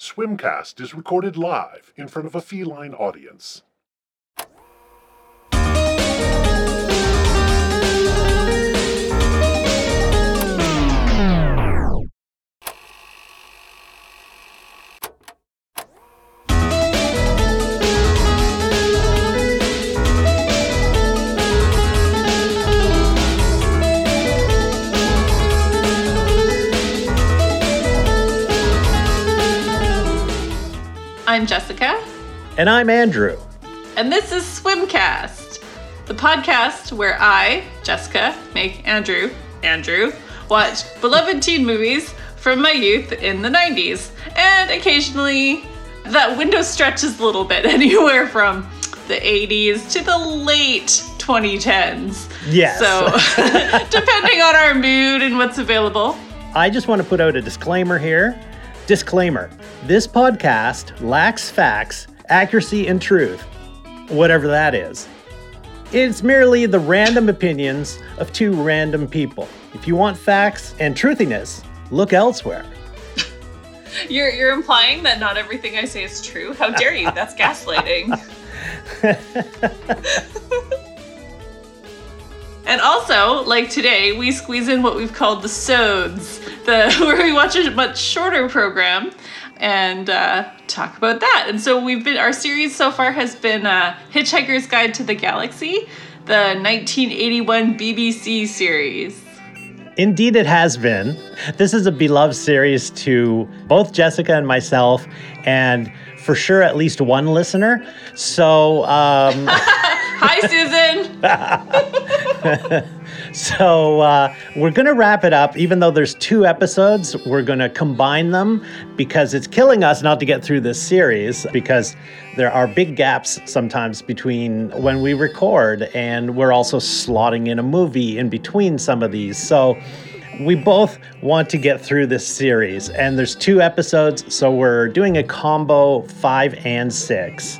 Swimcast is recorded live in front of a feline audience. And I'm Andrew. and this is Swimcast, the podcast where I, Jessica, make Andrew, Andrew, watch beloved teen movies from my youth in the 90s. And occasionally that window stretches a little bit, anywhere from the 80s to the late 2010s. Yes. So, depending on our mood and what's available. I just want to put out a disclaimer here. Disclaimer this podcast lacks facts, accuracy, and truth, whatever that is. It's merely the random opinions of two random people. If you want facts and truthiness, look elsewhere. You're, you're implying that not everything I say is true? How dare you? That's gaslighting. and also, like today, we squeeze in what we've called the sods, the where we watch a much shorter program and uh, talk about that. And so we've been our series so far has been uh, Hitchhiker's Guide to the Galaxy, the 1981 BBC series. Indeed, it has been. This is a beloved series to both Jessica and myself, and for sure at least one listener. So, um, Hi, Susan. So uh, we're going to wrap it up. Even though there's two episodes, we're going to combine them because it's killing us not to get through this series because there are big gaps sometimes between when we record and we're also slotting in a movie in between some of these. So we both want to get through this series and there's two episodes so we're doing a combo 5 and 6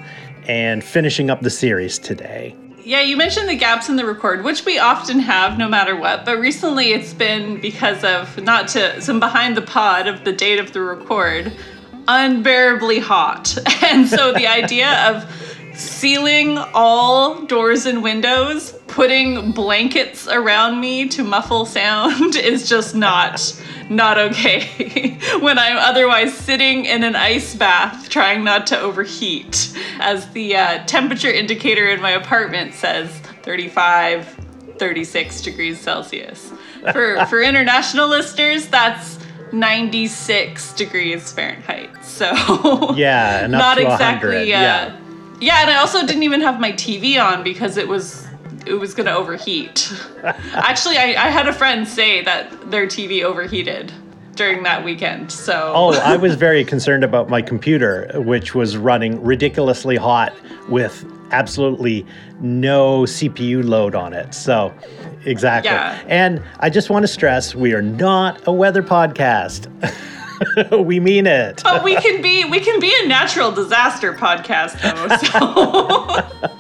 and finishing up the series today. Yeah, you mentioned the gaps in the record, which we often have no matter what, but recently it's been because of not to some behind the pod of the date of the record, unbearably hot. And so the idea of sealing all doors and windows, putting blankets around me to muffle sound is just not not okay when I'm otherwise sitting in an ice bath trying not to overheat. As the uh, temperature indicator in my apartment says 35, 36 degrees Celsius. For, for international listeners, that's 96 degrees Fahrenheit. So, Yeah, not to 100, exactly. Uh, yeah. Yeah, and I also didn't even have my TV on because it was it was gonna overheat. Actually, I, I had a friend say that their TV overheated during that weekend. So Oh, I was very concerned about my computer, which was running ridiculously hot with absolutely no CPU load on it. So, exactly. Yeah. And I just want to stress we are not a weather podcast. we mean it. but we can be we can be a natural disaster podcast though. So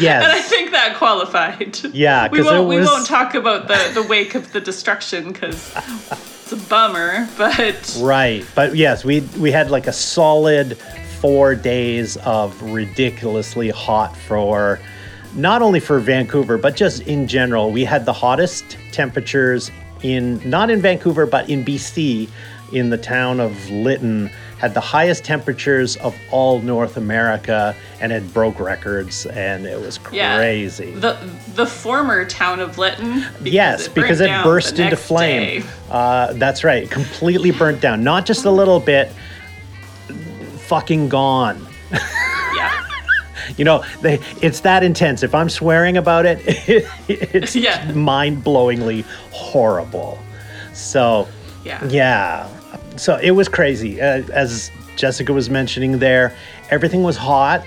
and I think that qualified. Yeah, we won't we was- won't talk about the the wake of the destruction because it's a bummer. But Right. But yes, we we had like a solid 4 days of ridiculously hot for not only for Vancouver, but just in general. We had the hottest temperatures in not in Vancouver, but in BC in the town of Lytton had the highest temperatures of all North America and it broke records and it was yeah, crazy. The the former town of Lytton. because Yes, it because it burst into flame. Uh, that's right, completely burnt down. Not just a little bit, fucking gone. Yeah. You know, they, it's that intense. If I'm swearing about it, it's Yeah. mind-blowingly horrible. So, Yeah. yeah. So it was crazy. Uh, as Jessica was mentioning there, everything was hot.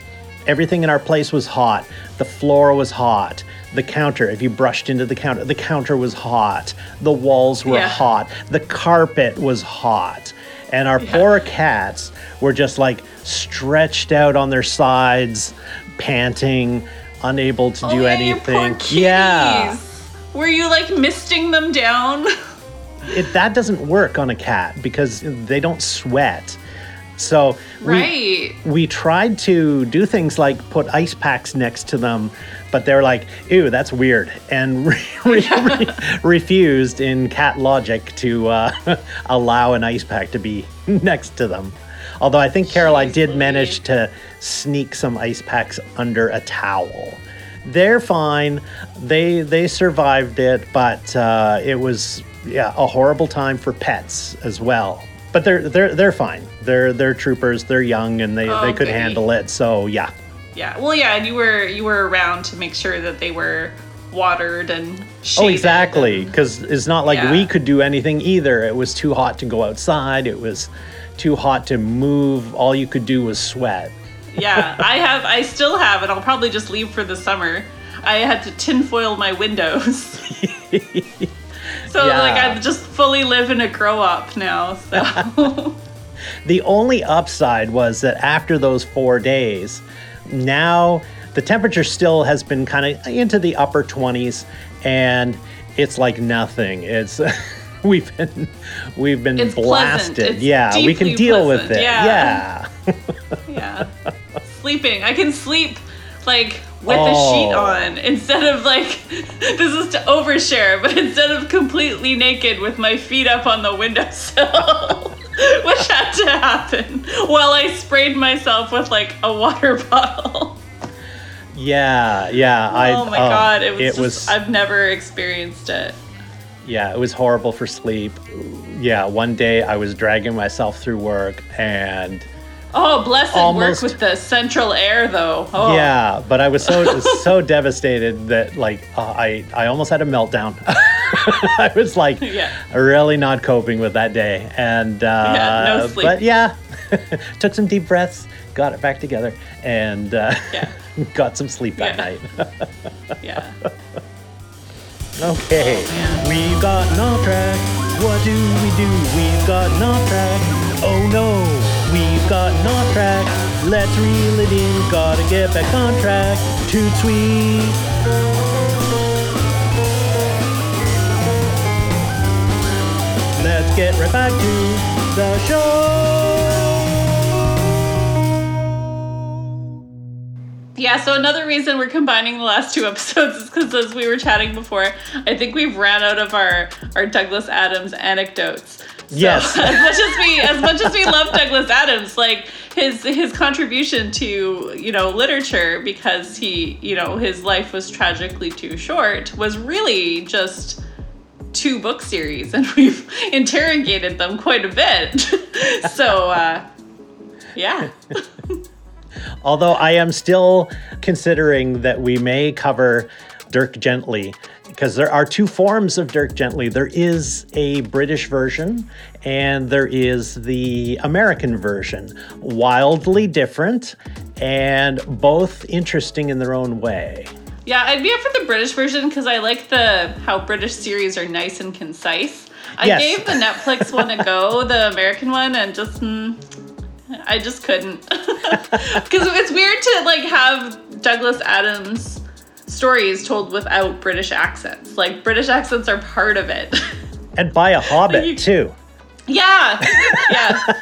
Everything in our place was hot. The floor was hot. The counter, if you brushed into the counter, the counter was hot. The walls were Yeah. hot. The carpet was hot. And our poor cats were just like stretched out on their sides, panting, unable to Oh, do yeah, anything. Yeah. Were you like misting them down? it, that doesn't work on a cat because they don't sweat. So we, Right. we tried to do things like put ice packs next to them, but they're like, ew, that's weird, and re- re- re- refused in cat logic to uh, allow an ice pack to be next to them. Although I think Caroline Jeez did manage to sneak some ice packs under a towel. They're fine. They they survived it, but uh, it was yeah a horrible time for pets as well. But they're they're they're fine. They're they're troopers. They're young and they, Oh, they could handle it. So yeah. Yeah. Well, yeah, and you were you were around to make sure that they were watered and oh, shaded Oh, exactly. Because it's not like Yeah. we could do anything either. It was too hot to go outside. It was too hot to move. All you could do was sweat. yeah, I have. I still have, and I'll probably just leave for the summer. I had to tinfoil my windows. so Yeah. like I just fully live in a grow op now. So The only upside was that after those four days, now the temperature still has been kind of into the upper 20s, and it's like nothing. It's we've been we've been It's blasted. Yeah, we can deal with it. Yeah. yeah. yeah, sleeping. I can sleep like with a sheet Oh. on instead of like this is to overshare, but instead of completely naked with my feet up on the windowsill. Which had to happen while I sprayed myself with like a water bottle. Yeah, yeah. I, oh my um, god, it was, it just, was I've never experienced it. Yeah, it was horrible for sleep. Yeah, one day I was dragging myself through work and Oh, blessed Almost- work with the central air though. Oh. yeah, but I was so so devastated that like uh, I I almost had a meltdown. I was like Yeah. really not coping with that day and uh Yeah, no sleep. but yeah, took some deep breaths, got it back together and uh Yeah. got some sleep that night. Yeah. Okay, we've got off track. What do we do? We've got off track. Oh no, we've got an off track. Let's reel it in. Gotta get back on track. Toot sweet. Let's get right back to the show. Yeah, so another reason we're combining the last two episodes is because as we were chatting before, I think we've ran out of our, our Douglas Adams anecdotes. So, Yes. as much as we as much as we love Douglas Adams, like his his contribution to, you know, literature because he, you know, his life was tragically too short was really just two book series and we've interrogated them quite a bit. so uh yeah. Although I am still considering that we may cover Dirk Gently because there are two forms of Dirk Gently. There is a British version and there is the American version. Wildly different and both interesting in their own way. Yeah, I'd be up for the British version because I like the how British series are nice and concise. I Yes. gave the Netflix one a go, the American one, and just mm, I just couldn't because it's weird to like have Douglas Adams stories told without British accents. Like British accents are part of it. And by a hobbit You- too. yeah, yeah.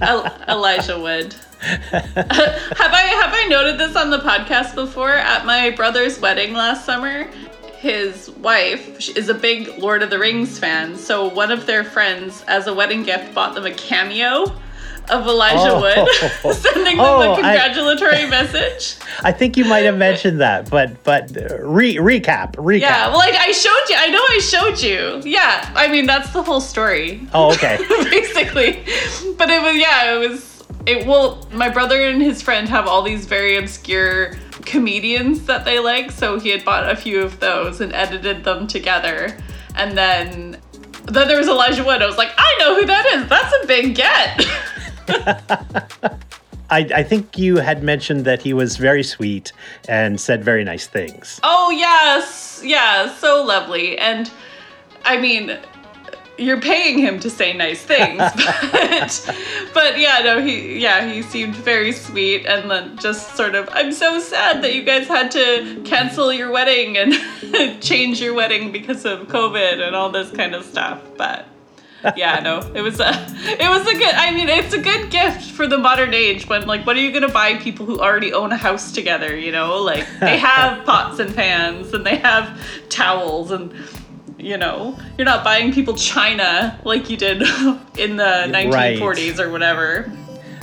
El- Elijah Wood. have I have I noted this on the podcast before? At my brother's wedding last summer, his wife is a big Lord of the Rings fan. So one of their friends, as a wedding gift, bought them a cameo of Elijah Oh. Wood, sending them a I- congratulatory message. I think you might have mentioned that, but but uh, re- recap, recap. Yeah, well, like I showed you. I know I showed you. Yeah, I mean that's the whole story. oh, okay. basically. But it was yeah, it was it well my brother and his friend have all these very obscure comedians that they like, so he had bought a few of those and edited them together. And then then there was Elijah Wood. I was like, I know who that is. That's a big get. I, I think you had mentioned that he was very sweet and said very nice things. oh yes. Yeah, so lovely. And I mean you're paying him to say nice things, but but yeah, no, he yeah, he seemed very sweet and then just sort of I'm so sad that you guys had to cancel your wedding and change your wedding because of COVID and all this kind of stuff. But yeah, no, it was a, it was a good. I mean, it's a good gift for the modern age. When like, what are you gonna buy people who already own a house together? You know, like they have pots and pans and they have towels and. You know, you're not buying people china like you did in the 1940s or whatever.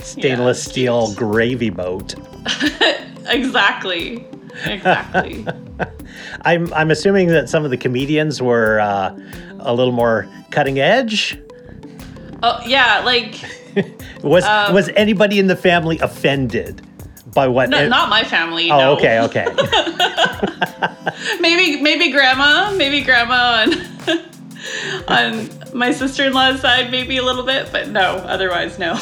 Stainless yeah. steel gravy boat. exactly. Exactly. I'm I'm assuming that some of the comedians were uh, a little more cutting edge. Oh yeah, like was um, was anybody in the family offended by what? No, it, not my family. Oh, no. okay, okay. maybe maybe grandma, maybe grandma on on my sister-in-law's side, maybe a little bit, but no, otherwise no.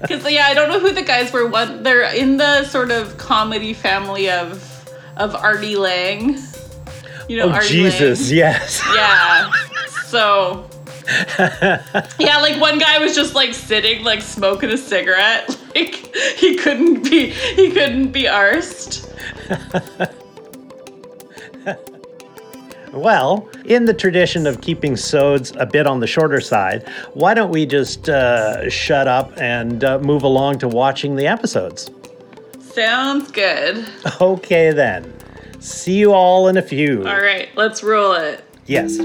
Because yeah, I don't know who the guys were. One, they're in the sort of comedy family of of Artie Lange. You know, oh Artie Jesus, Lange. yes. Yeah. So. yeah, like one guy was just like sitting, like smoking a cigarette. Like he couldn't be, he couldn't be arsed. Well, in the tradition of keeping sods a bit on the shorter side, why don't we just uh, shut up and uh, move along to watching the episodes? Sounds good. Okay, then. See you all in a few. All right, let's roll it. Yes.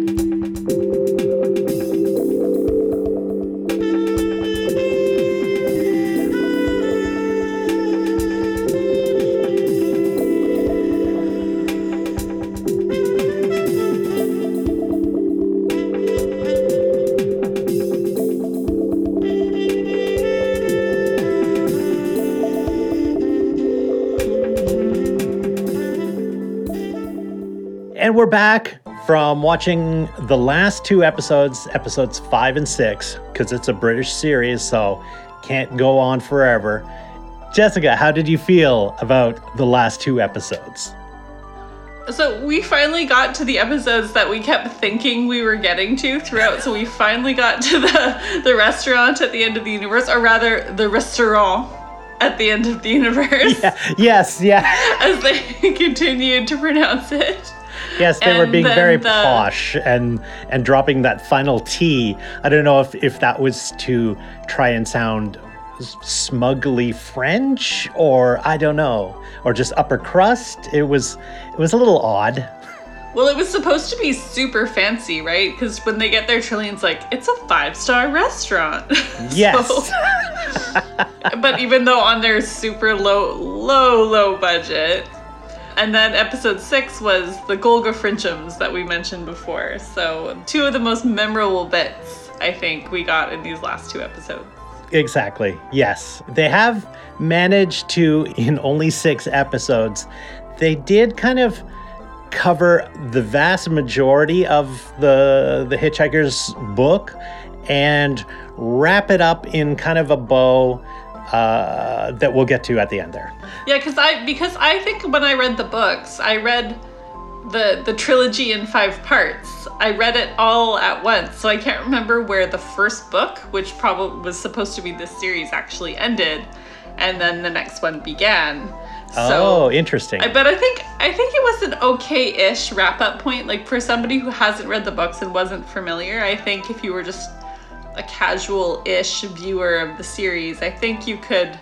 And we're back from watching the last two episodes, episodes five and six, because it's a British series, so can't go on forever. Jessica, how did you feel about the last two episodes? So we finally got to the episodes that we kept thinking we were getting to throughout. So we finally got to the the restaurant at the end of the universe, or rather, the restaurant at the end of the universe. Yeah. Yes, yeah. As they continued to pronounce it. Yes, they were being very the... posh and and dropping that final T. I don't know if if that was to try and sound smugly French or I don't know, or just upper crust. It was it was a little odd. Well, it was supposed to be super fancy, right? Because when they get there, Trillian's like, it's a five star restaurant. Yes. so, but even though on their super low, low, low budget, and then episode six was the Golgafrinchans that we mentioned before. So, two of the most memorable bits I think we got in these last two episodes. Exactly. Yes. They have managed to, in only six episodes, they did kind of cover the vast majority of the the Hitchhiker's book and wrap it up in kind of a bow uh, that we'll get to at the end there. Yeah, because I because I think when I read the books, I read the the trilogy in five parts. I read it all at once, so I can't remember where the first book, which probably was supposed to be this series, actually ended, and then the next one began. So, oh, interesting. But I think I think it was an okay-ish wrap-up point. Like for somebody who hasn't read the books and wasn't familiar, I think if you were just a casual-ish viewer of the series, I think you could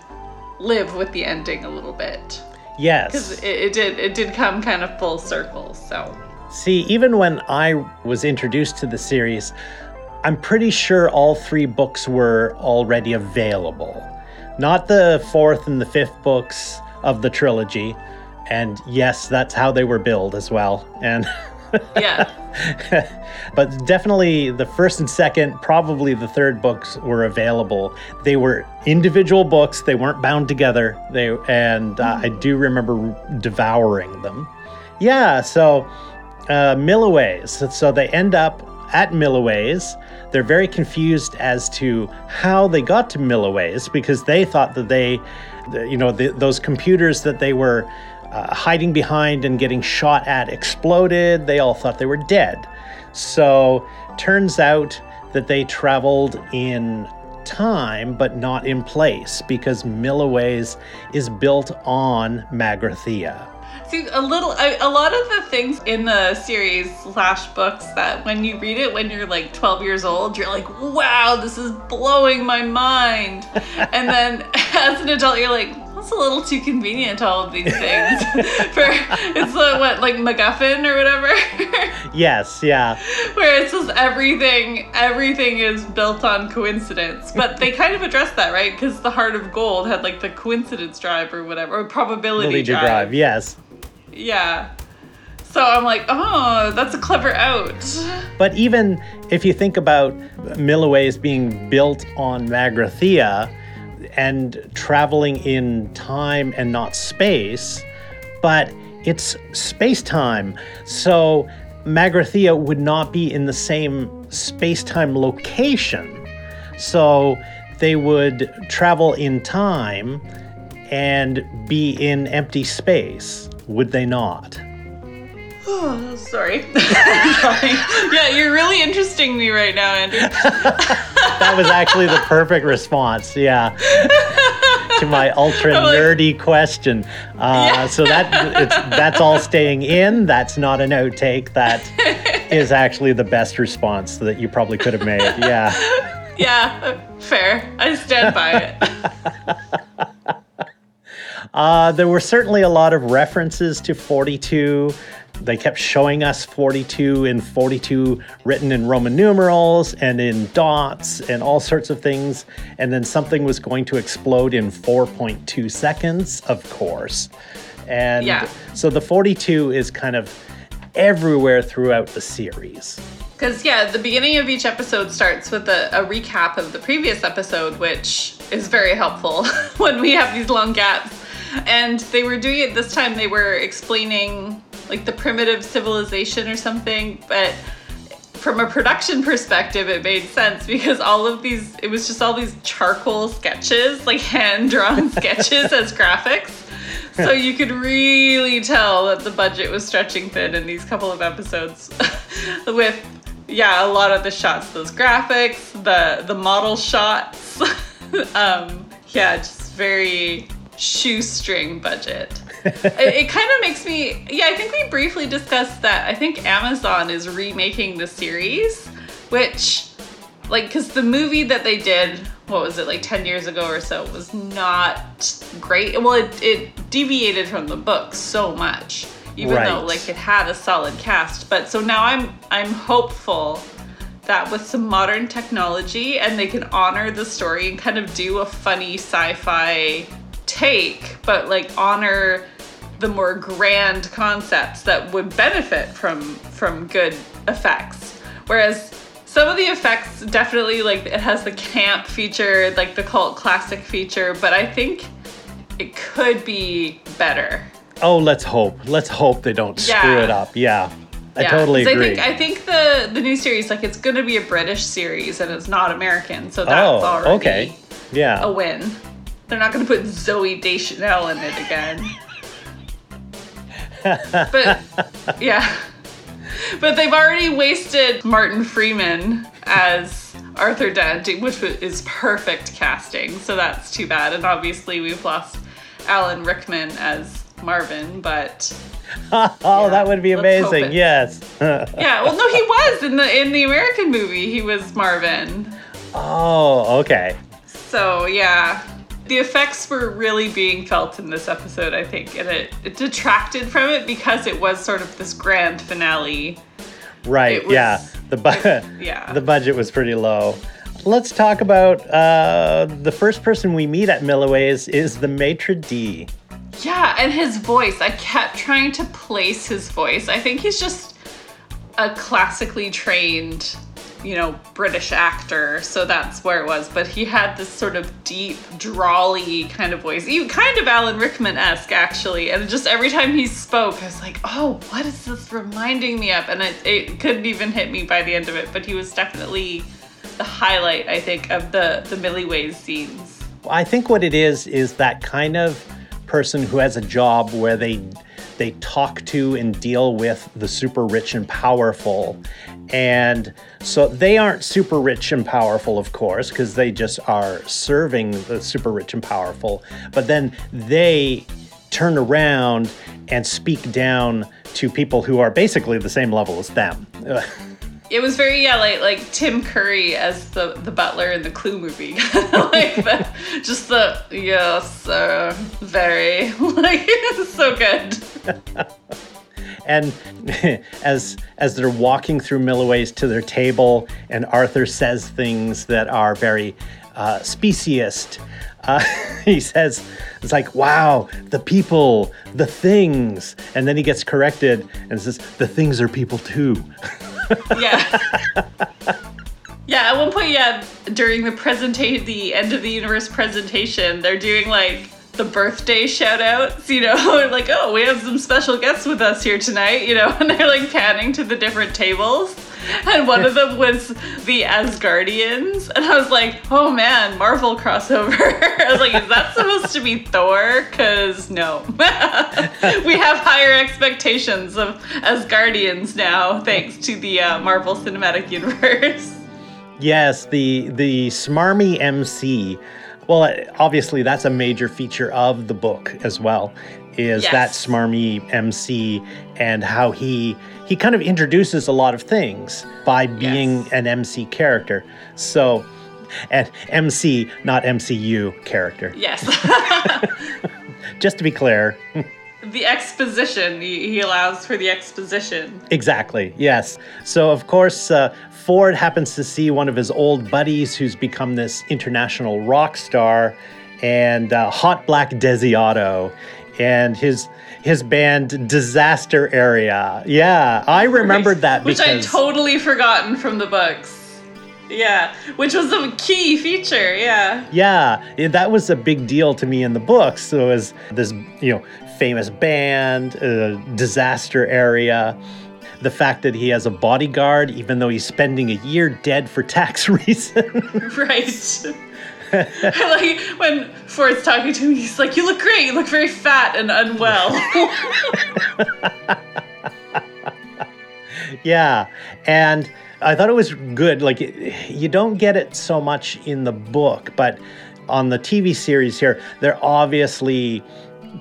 live with the ending a little bit. Yes, because it, it did it did come kind of full circle. So see, even when I was introduced to the series, I'm pretty sure all three books were already available. Not the fourth and the fifth books of the trilogy. And yes, that's how they were billed as well. And yeah. but definitely the first and second, probably the third books were available. They were individual books. They weren't bound together. They and uh, I do remember devouring them. Yeah, so uh, Milliways. So they end up at Milliways. They're very confused as to how they got to Milliways because they thought that they, you know, the, those computers that they were uh, hiding behind and getting shot at exploded. They all thought they were dead. So, turns out that they traveled in time but not in place because Milliways is built on Magrathea. See, a little, a, a lot of the things in the series slash books that when you read it when you're like 12 years old, you're like, wow, this is blowing my mind. and then as an adult, you're like, that's a little too convenient, all of these things. For it's the, what, like MacGuffin or whatever? yes, yeah. Where it says everything, everything is built on coincidence. But they kind of addressed that, right? Because the Heart of Gold had like the coincidence drive or whatever, or probability drive. drive. Yes. Yeah. So I'm like, oh, that's a clever out. But even if you think about Milliways being built on Magrathea and traveling in time and not space, but it's space time. So Magrathea would not be in the same space time location. So they would travel in time and be in empty space, would they not? Oh, sorry. yeah, you're really interesting me right now, Andrew. that was actually the perfect response. Yeah. to my ultra like, nerdy question. Uh, yeah. So that it's that's all staying in. That's not an outtake. That is actually the best response that you probably could have made. Yeah. Yeah, fair. I stand by it. Uh, there were certainly a lot of references to 42 they kept showing us 42 and 42 written in Roman numerals and in dots and all sorts of things. And then something was going to explode in 4.2 seconds, of course. And yeah. so the 42 is kind of everywhere throughout the series. Because, yeah, the beginning of each episode starts with a, a, recap of the previous episode, which is very helpful when we have these long gaps. And they were doing it this time, they were explaining like the primitive civilization or something, but from a production perspective, it made sense because all of these, it was just all these charcoal sketches, like hand drawn sketches as graphics. So you could really tell that the budget was stretching thin in these couple of episodes with, yeah, a lot of the shots, those graphics, the, the model shots. um, yeah, just very shoestring budget it, it kind of makes me yeah i think we briefly discussed that i think amazon is remaking the series which like because the movie that they did what was it like 10 years ago or so was not great well it, it deviated from the book so much even right. though like it had a solid cast but so now i'm i'm hopeful that with some modern technology and they can honor the story and kind of do a funny sci-fi take but like honor the more grand concepts that would benefit from from good effects. Whereas some of the effects definitely like it has the camp feature, like the cult classic feature, but I think it could be better. Oh, let's hope. Let's hope they don't yeah. screw it up. Yeah. I yeah, totally agree. I think I think the the new series like it's going to be a British series and it's not American, so that's oh, already okay. Yeah. a win. They're not going to put Zooey Deschanel in it again but yeah. But they've already wasted Martin Freeman as Arthur Dent, which is perfect casting. So that's too bad. And obviously we've lost Alan Rickman as Marvin, but oh, yeah, that would be amazing. Yes. yeah. Well, no, he was in the in the American movie. He was Marvin. Oh, okay. So yeah, the effects were really being felt in this episode, I think, and it, it detracted from it because it was sort of this grand finale. Right. Was, yeah. The bu- it, yeah. The budget was pretty low. Let's talk about uh, the first person we meet at Milliway's is the maitre d. Yeah, and his voice. I kept trying to place his voice. I think he's just a classically trained you know, British actor, so that's where it was. But he had this sort of deep, drawly kind of voice, kind of Alan Rickman esque, actually. And just every time he spoke, I was like, oh, what is this reminding me of? And it, it couldn't even hit me by the end of it, but he was definitely the highlight, I think, of the, the Milliways scenes. I think what it is, is that kind of person who has a job where they they talk to and deal with the super rich and powerful. And so they aren't super rich and powerful, of course, because they just are serving the super rich and powerful. But then they turn around and speak down to people who are basically the same level as them. It was very yeah, like like Tim Curry as the the butler in the Clue movie, like the, just the yes, uh, very like so good. And as as they're walking through Milliways to their table, and Arthur says things that are very uh, speciest. Uh, he says, "It's like wow, the people, the things," and then he gets corrected and says, "The things are people too." yeah. Yeah, at one point, yeah, during the presentation, the end of the universe presentation, they're doing like the birthday shout outs, you know, like, oh, we have some special guests with us here tonight, you know, and they're like panning to the different tables. And one of them was the Asgardians. And I was like, oh man, Marvel crossover. I was like, is that supposed to be Thor? Because no. we have higher expectations of Asgardians now, thanks to the uh, Marvel Cinematic Universe. Yes, the the smarmy MC well, obviously, that's a major feature of the book as well. Is yes. that smarmy MC and how he he kind of introduces a lot of things by being yes. an MC character. So, and MC, not MCU character. Yes. Just to be clear. the exposition he, allows for the exposition exactly yes so of course uh, Ford happens to see one of his old buddies who's become this international rock star and uh, Hotblack Desiato and his his band Disaster Area. Yeah, I remembered that which I totally forgotten from the books. Yeah, which was a key feature. Yeah. Yeah, that was a big deal to me in the books. So it was this, you know, famous band, uh, Disaster Area the fact that he has a bodyguard, even though he's spending a year dead for tax reasons. right. like when Ford's talking to me, he's like, "You look great. You look very fat and unwell." yeah, and I thought it was good. Like you don't get it so much in the book, but on the TV series here, they're obviously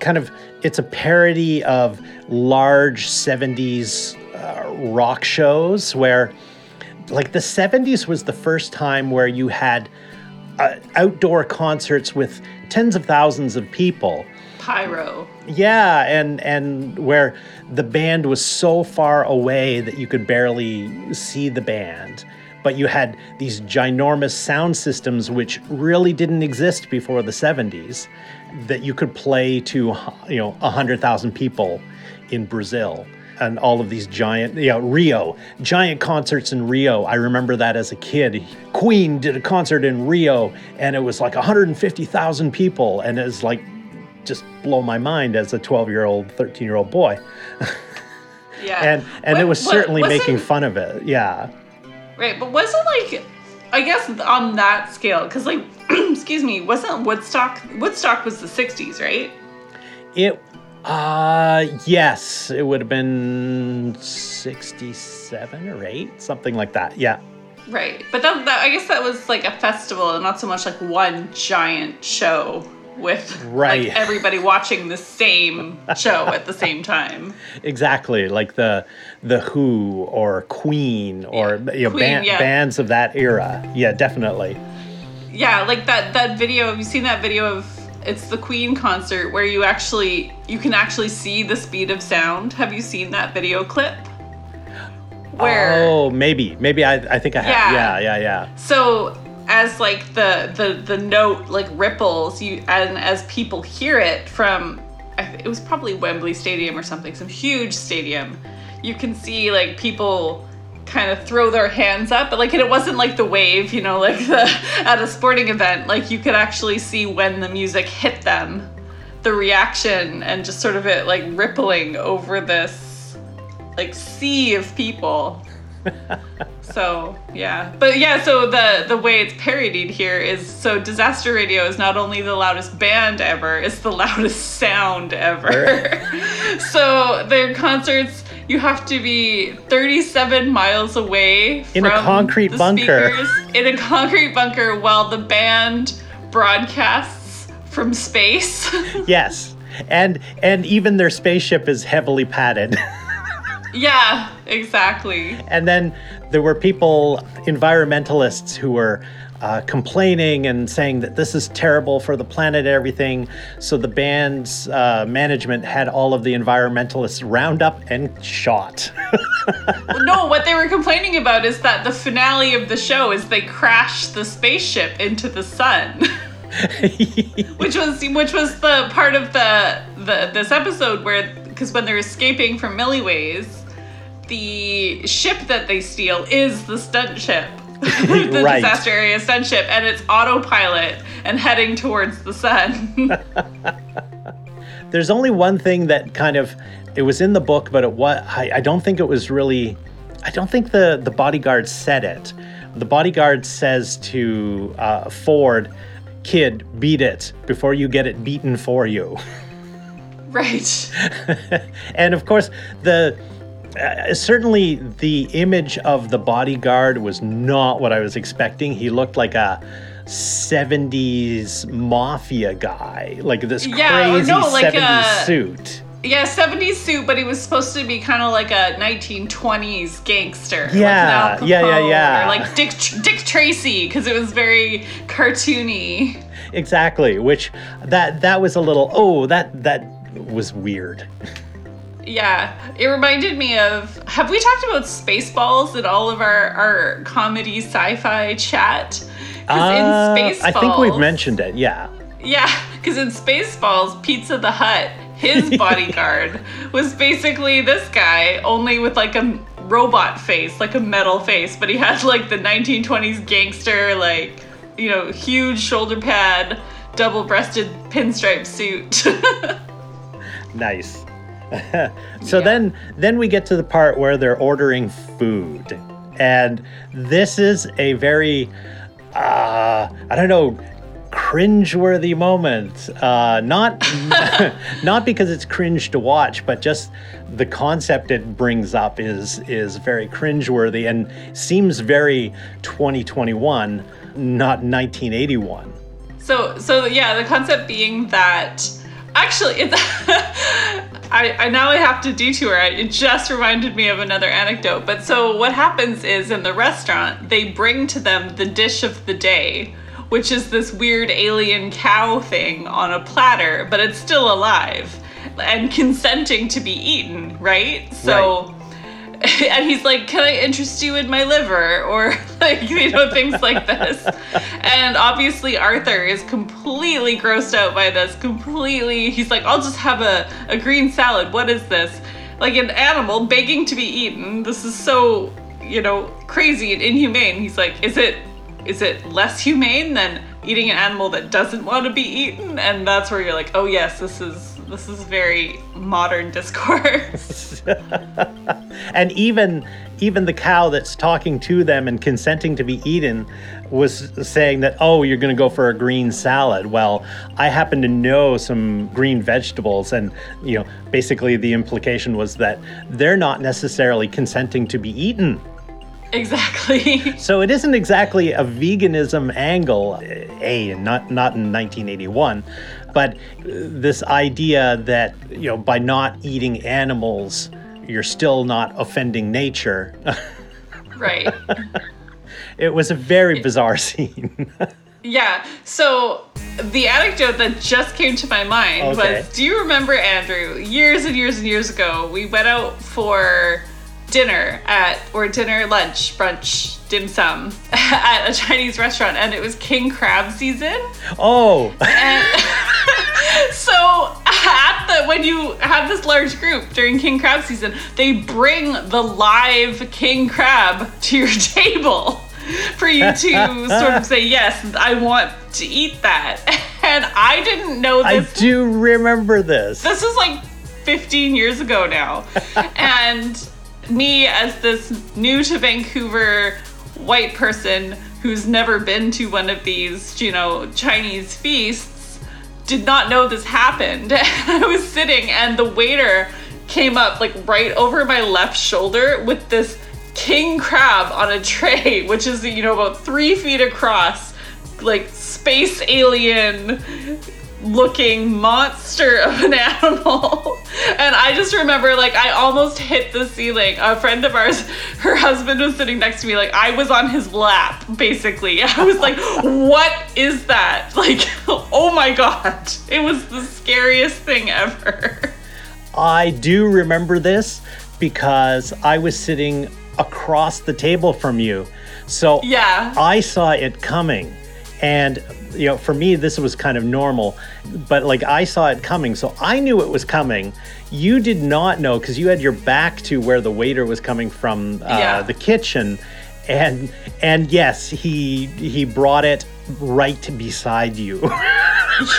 kind of it's a parody of large 70s uh, rock shows where like the 70s was the first time where you had uh, outdoor concerts with tens of thousands of people. Pyro. Yeah and and where the band was so far away that you could barely see the band. But you had these ginormous sound systems which really didn't exist before the 70s that you could play to you know 100,000 people in Brazil and all of these giant, you know, Rio, giant concerts in Rio. I remember that as a kid. Queen did a concert in Rio and it was like 150,000 people. And it was like, just blow my mind as a 12 year old, 13 year old boy. Yeah. and and what, it was certainly making fun of it. Yeah. Right. But wasn't like, I guess on that scale, because like, excuse me, wasn't Woodstock, Woodstock was the 60s, right? It uh, yes, it would have been 67 or 8, something like that. Yeah. Right. But that, that I guess that was like a festival and not so much like one giant show with right. like everybody watching the same show at the same time. Exactly, like the the Who or Queen or yeah. you know Queen, ban- yeah. bands of that era. Yeah, definitely. Yeah, like that that video. Have you seen that video of it's the Queen concert where you actually you can actually see the speed of sound. Have you seen that video clip? Where Oh, maybe. Maybe I I think I have. Yeah, yeah, yeah. yeah. So as like the the the note like ripples you and as people hear it from it was probably Wembley Stadium or something, some huge stadium. You can see like people kind of throw their hands up but like it wasn't like the wave you know like the at a sporting event like you could actually see when the music hit them the reaction and just sort of it like rippling over this like sea of people. So yeah. But yeah so the the way it's parodied here is so Disaster Area is not only the loudest band ever it's the loudest sound ever. So their concerts you have to be 37 miles away in a concrete bunker. in a concrete bunker while the band broadcasts from space. yes. and and even their spaceship is heavily padded. Yeah, exactly. and then there were people, environmentalists, who were uh, complaining and saying that this is terrible for the planet and everything. So the band's uh, management had all of the environmentalists round up and shot. no, what they were complaining about is that the finale of the show is they crash the spaceship into the sun. which was which was the part of the the this episode where because when they're escaping from Milliways, the ship that they steal is the stunt ship. the Right. disaster area stunt ship, and it's autopilot and heading towards the sun. There's only one thing that kind of it was in the book, but it was I, I don't think it was really I don't think the the bodyguard said it. The bodyguard says to uh, Ford, "Kid, beat it before you get it beaten for you." right. and of course, the uh, certainly the image of the bodyguard was not what I was expecting. He looked like a 70s mafia guy, like this Yeah, crazy no, like 70s a- suit. Yeah, 70s suit, but he was supposed to be kind of like a 1920s gangster. Yeah, Al yeah, yeah, yeah. Or like Dick Dick Tracy, because it was very cartoony. Exactly, which that that was a little oh, that that was weird. Yeah, it reminded me of. Have we talked about Spaceballs in all of our our comedy sci-fi chat? Because Uh, in Spaceballs, I think we've mentioned it. Yeah. Yeah, because in Spaceballs, Pizza the Hut, his bodyguard was basically this guy, only with like a robot face, like a metal face, but he had like the 1920s gangster, like, you know, huge shoulder pad, double breasted pinstripe suit. Nice. so Yeah. then then we get to the part where they're ordering food. And this is a very uh I don't know cringeworthy moment. Uh not not because it's cringe to watch, but just the concept it brings up is is very cringeworthy and seems very 2021, not 1981. So, so yeah, the concept being that actually, it's I, I now I have to detour. It just reminded me of another anecdote. But so what happens is in the restaurant, they bring to them the dish of the day, which is this weird alien cow thing on a platter, but it's still alive and consenting to be eaten, right? So and he's like, "Can I interest you in my liver?" Or like, you know, things like this. And obviously, Arthur is completely grossed out by this. Completely, he's like, "I'll just have a a green salad. What is this? Like an animal begging to be eaten? This is so, you know, crazy and inhumane." He's like, "Is it?" Is it less humane than eating an animal that doesn't want to be eaten? And that's where you're like, oh yes, this is this is very modern discourse. and even even the cow that's talking to them and consenting to be eaten was saying that oh you're going to go for a green salad well i happen to know some green vegetables and you know basically the implication was that they're not necessarily consenting to be eaten exactly. so it isn't exactly a veganism angle a not not in 1981 but this idea that you know by not eating animals you're still not offending nature right. it was a very bizarre scene Yeah. So the anecdote that just came to my mind Okay. was do you remember Andrew, years and years and years ago, we went out for dinner at or dinner, lunch, brunch, dim sum at a Chinese restaurant and it was king crab season. oh And so at the when you have this large group during king crab season, they bring the live king crab to your table for you to sort of say yes, I want to eat that. And I didn't know this. i do remember this this is like 15 years ago now. and me, as this new to Vancouver white person who's never been to one of these, you know, Chinese feasts, did not know this happened. I was sitting and the waiter came up like right over my left shoulder with this king crab on a tray, which is, you know, about three feet across, like space alien looking monster of an animal. And I just remember like I almost hit the ceiling. A friend of ours, her husband was sitting next to me, like I was on his lap, basically. I was like, what is that? Like, oh my god. It was the scariest thing ever. I do remember this because I was sitting across the table from you. So Yeah. I saw it coming. And you know, for me this was kind of normal, but like I saw it coming, so I knew it was coming. You did not know because you had your back to where the waiter was coming from uh, Yeah. the kitchen. And and yes, he he brought it right beside you.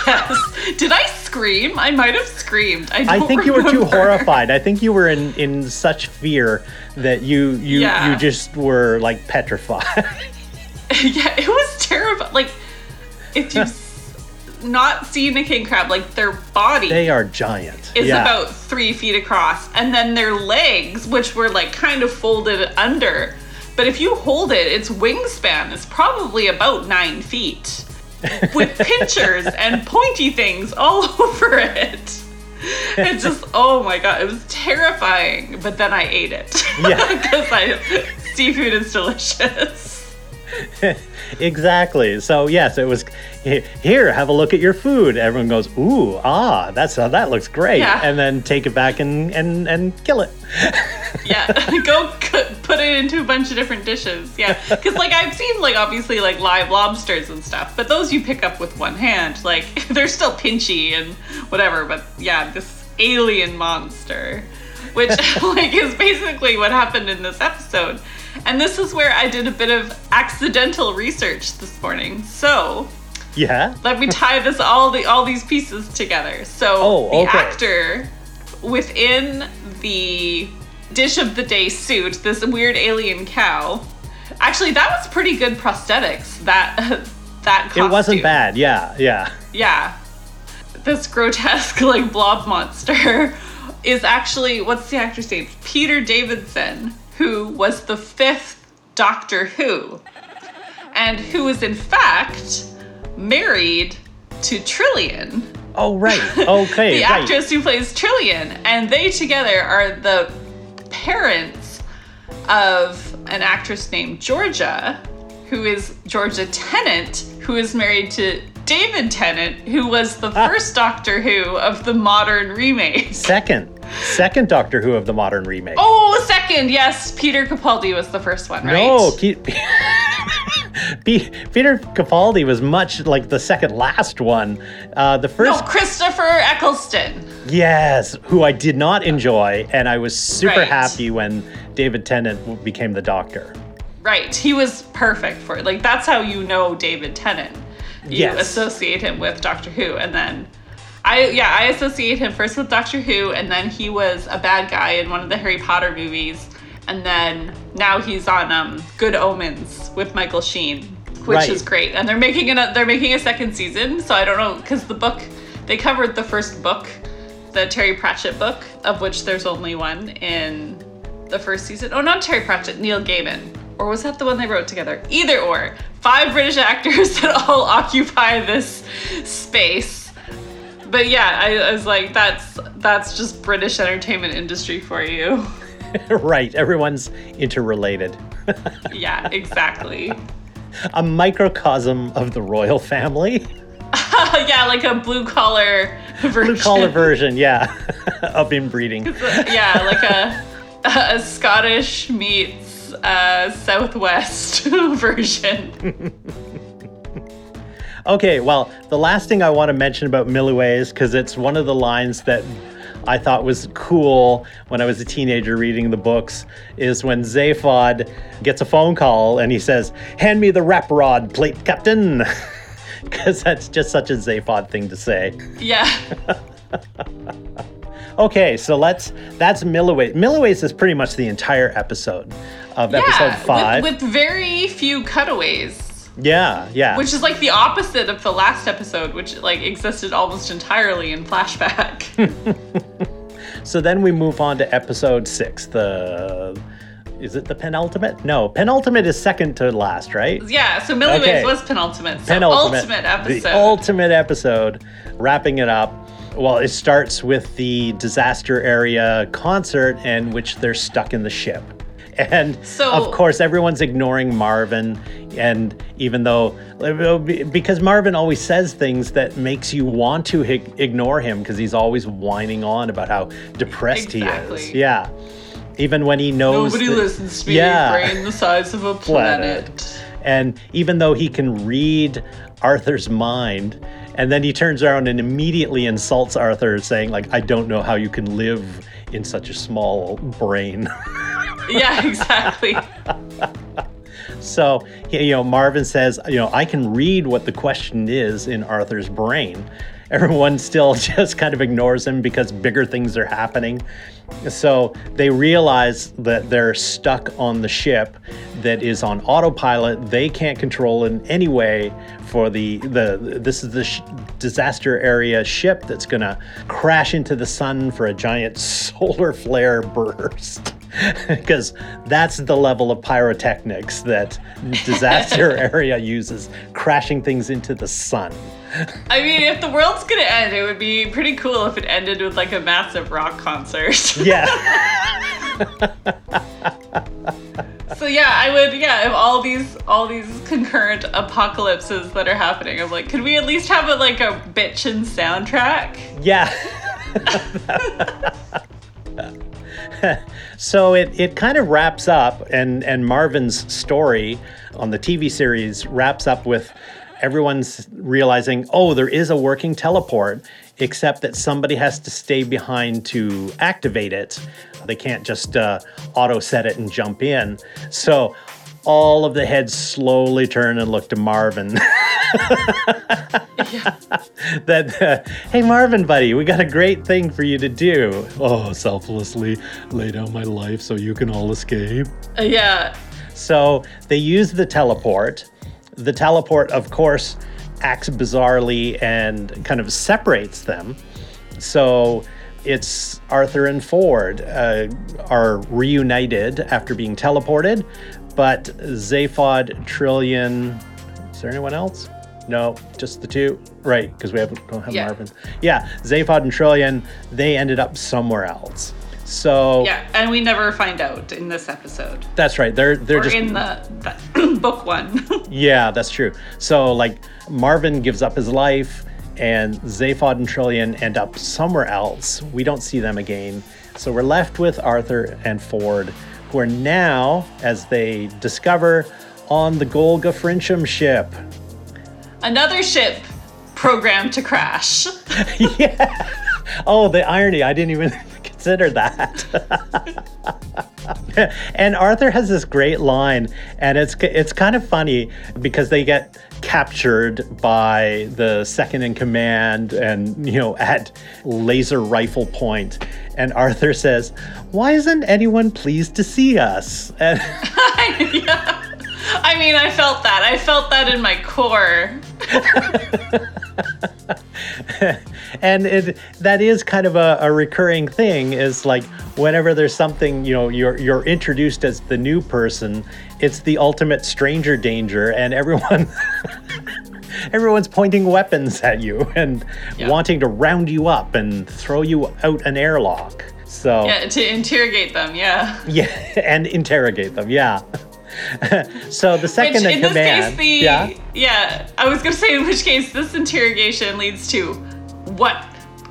Yes. Did I scream? I might have screamed. I, I think you were too horrified. I think you were in in such fear that you you Yeah. you just were like petrified. yeah, it was terrible. Like, if you've not seen a king crab, like their body they are giant. is yeah. about three feet across, and then their legs, which were like kind of folded under. But if you hold it, its wingspan is probably about nine feet, with pinchers and pointy things all over it. It's just, oh my god, it was terrifying. But then I ate it. Yeah. because I seafood is delicious. exactly. So yes, it was "He- here. Have a look at your food. Everyone goes, ooh, ah, that's uh, that looks great, Yeah. and then take it back and and and kill it. Yeah, go c- put it into a bunch of different dishes. Yeah, because like I've seen like obviously like live lobsters and stuff, but those you pick up with one hand. Like they're still pinchy and whatever. But yeah, this alien monster, which like is basically what happened in this episode. And this is where I did a bit of accidental research this morning. So Yeah. let me tie this all the all these pieces together. So Oh, the okay. actor within the dish of the day suit, this weird alien cow. Actually, that was pretty good prosthetics. That that costume. It wasn't bad. Yeah. Yeah. Yeah. This grotesque like blob monster is actually what's the actor's name? Peter Davison, who was the fifth Doctor Who. And who is in fact married to Trillian, Oh right. Okay. the right. actress who plays Trillian, and they together are the parents of an actress named Georgia, who is Georgia Tennant, who is married to David Tennant, who was the Ah. first Doctor Who of the modern remake. Second, second Doctor Who of the modern remake. Oh, second, yes, Peter Capaldi was the first one, right? No, Pe- Pe- Peter Capaldi was much like the second last one. Uh, the no, first, Christopher Eccleston. yes, who I did not enjoy, and I was super Right. happy when David Tennant became the Doctor. Right, he was perfect for it. Like that's how you know David Tennant. You Yes. associate him with Doctor Who, and then I yeah I associate him first with Doctor Who, and then he was a bad guy in one of the Harry Potter movies, and then now he's on um, Good Omens with Michael Sheen, which Right. is great. And they're making a they're making a second season, so I don't know because the book they covered the first book, the Terry Pratchett book, of which there's only one in the first season. Oh, not Terry Pratchett, Neil Gaiman. Or was that the one they wrote together? Either or. Five British actors that all occupy this space. But yeah, I, I was like, that's that's just British entertainment industry for you. right, everyone's interrelated. yeah, exactly. A microcosm of the royal family. yeah, like a blue collar version. Blue collar version, yeah, of inbreeding. yeah, like a a Scottish meets uh, Southwest version. Okay, well, the last thing I want to mention about Milliways, because it's one of the lines that I thought was cool when I was a teenager reading the books, is when Zaphod gets a phone call and he says, Hand me the wrap rod, plate captain. Because that's just such a Zaphod thing to say. Yeah. Okay, so let's, that's Milliways. Milliways is pretty much the entire episode of episode five. With, with very few cutaways, yeah, yeah. which is like the opposite of the last episode, which like existed almost entirely in flashback. So then we move on to episode six, the is it the penultimate? No, penultimate is second to last, right? Yeah, so Milliways Okay. was penultimate. So penultimate, ultimate episode. The ultimate episode, wrapping it up. Well, it starts with the disaster area concert in which they're stuck in the ship. And So- of course, everyone's ignoring Marvin. And even though, because Marvin always says things that makes you want to ignore him because he's always whining on about how depressed he is. Yeah. Even when he knows. Nobody that- listens to me. Yeah. Brain the size of a Planet. planet. And even though he can read Arthur's mind, and then he turns around and immediately insults Arthur, saying, like, I don't know how you can live in such a small brain. Yeah, exactly. so, you know, Marvin says, you know, I can read what the question is in Arthur's brain. Everyone still just kind of ignores him because bigger things are happening. So they realize that they're stuck on the ship that is on autopilot. They can't control in any way for the the this is the sh- disaster area ship that's going to crash into the sun for a giant solar flare burst. because that's the level of pyrotechnics that disaster area uses crashing things into the sun I mean, if the world's gonna end, it would be pretty cool if it ended with like a massive rock concert. yeah so yeah, I would yeah, if all these all these concurrent apocalypses that are happening, I'm like, could we at least have a like a bitchin' soundtrack? yeah so it, it kind of wraps up and and marvin's story on the tv series wraps up with everyone's realizing oh there is a working teleport except that somebody has to stay behind to activate it. They can't just uh, auto set it and jump in. So all of the heads slowly turn and look to marvin. Yeah. that uh, hey marvin buddy we got a great thing for you to do. Oh selflessly lay down my life so you can all escape. Uh, yeah. so they use the teleport. The teleport of course acts bizarrely and kind of separates them. So it's arthur and ford uh, are reunited after being teleported but zaphod Trillian is there anyone else no just the two right because we haven't don't have Yeah. marvin yeah zaphod and Trillian they ended up somewhere else so Yeah, and we never find out in this episode. that's right they're they're Or just in the, the book one. Yeah, that's true. So like Marvin gives up his life and Zaphod and Trillion end up somewhere else. We don't see them again. So we're left with Arthur and Ford, who are now, as they discover, on the Golgafrincham ship. Another ship programmed to crash. yeah. Oh, the irony. I didn't even consider that. and Arthur has this great line, and it's it's kind of funny because they get captured by the second in command, and you know at laser rifle point, and Arthur says, "Why isn't anyone pleased to see us?" And yeah. I mean, I felt that. I felt that in my core. and it that is kind of a, a recurring thing is like whenever there's something you know you're you're introduced as the new person it's the ultimate stranger danger and everyone everyone's pointing weapons at you and Yeah. wanting to round you up and throw you out an airlock so Yeah, to interrogate them. Yeah. yeah, and interrogate them yeah so the second Which in in this case, the yeah yeah, I was gonna say in which case this interrogation leads to what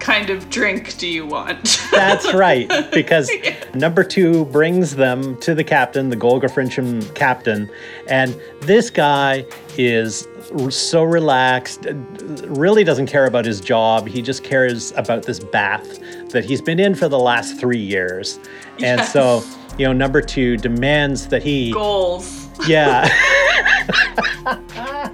kind of drink do you want? That's right, because number two brings them to the captain, the Golga captain, and this guy is so relaxed, really doesn't care about his job. He just cares about this bath that he's been in for the last three years. And Yes. so, you know, number two demands that he. Goals. Yeah.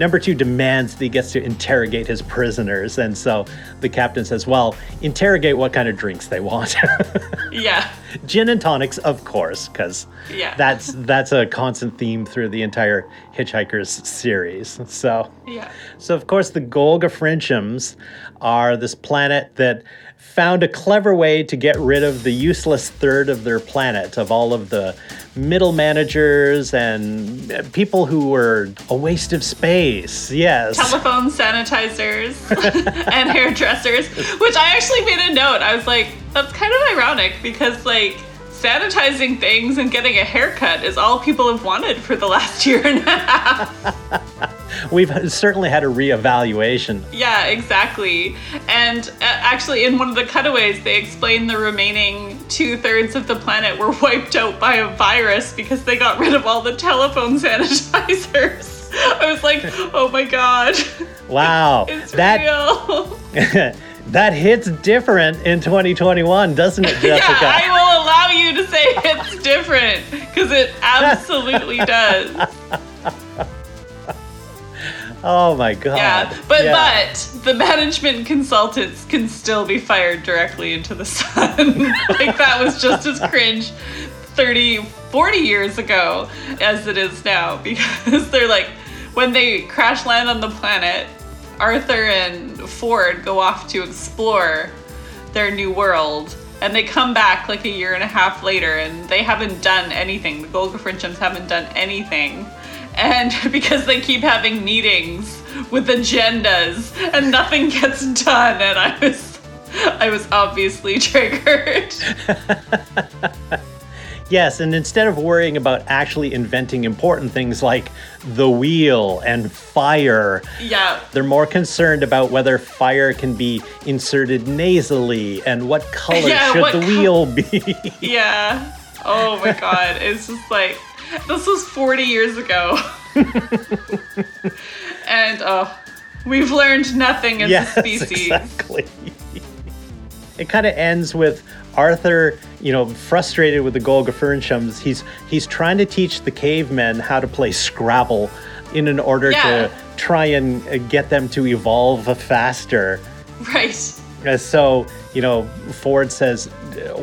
Number two demands that he gets to interrogate his prisoners. And so the captain says, Well, interrogate what kind of drinks they want. Yeah. Gin and tonics, of course, because Yeah. that's that's a constant theme through the entire Hitchhikers series. So Yeah. so, of course, the Golgafrinchans are this planet that found a clever way to get rid of the useless third of their planet, of all of the middle managers and people who were a waste of space. Yes. telephone sanitizers and hairdressers, which I actually made a note. I was like, that's kind of ironic because like sanitizing things and getting a haircut is all people have wanted for the last year and a half. We've certainly had a reevaluation. Yeah, exactly. And uh, actually, in one of the cutaways, they explain the remaining two thirds of the planet were wiped out by a virus because they got rid of all the telephone sanitizers. I was like, oh my god. Wow. It's that real. That hits different in 2021, doesn't it, Yeah, Jessica? I will allow you to say it's different because it absolutely does. oh my god. Yeah, but Yeah. but the management consultants can still be fired directly into the sun. like that was just as cringe 30, 40 years ago as it is now because they're like when they crash land on the planet, Arthur and Ford go off to explore their new world. And they come back like a year and a half later, and they haven't done anything. The Golgafrinchans haven't done anything. And because they keep having meetings with agendas, and nothing gets done, and I was, I was obviously triggered. Yes, and instead of worrying about actually inventing important things like the wheel and fire, yeah, they're more concerned about whether fire can be inserted nasally and what color Yeah, should what the col- wheel be. yeah. Oh my god, it's just like this was 40 years ago. and oh, we've learned nothing as yes, a species. exactly. It kind of ends with Arthur, you know, frustrated with the Golgafrinchans. He's he's trying to teach the cavemen how to play Scrabble in an order Yeah. to try and uh, get them to evolve faster. Right. Uh, so, you know, Ford says,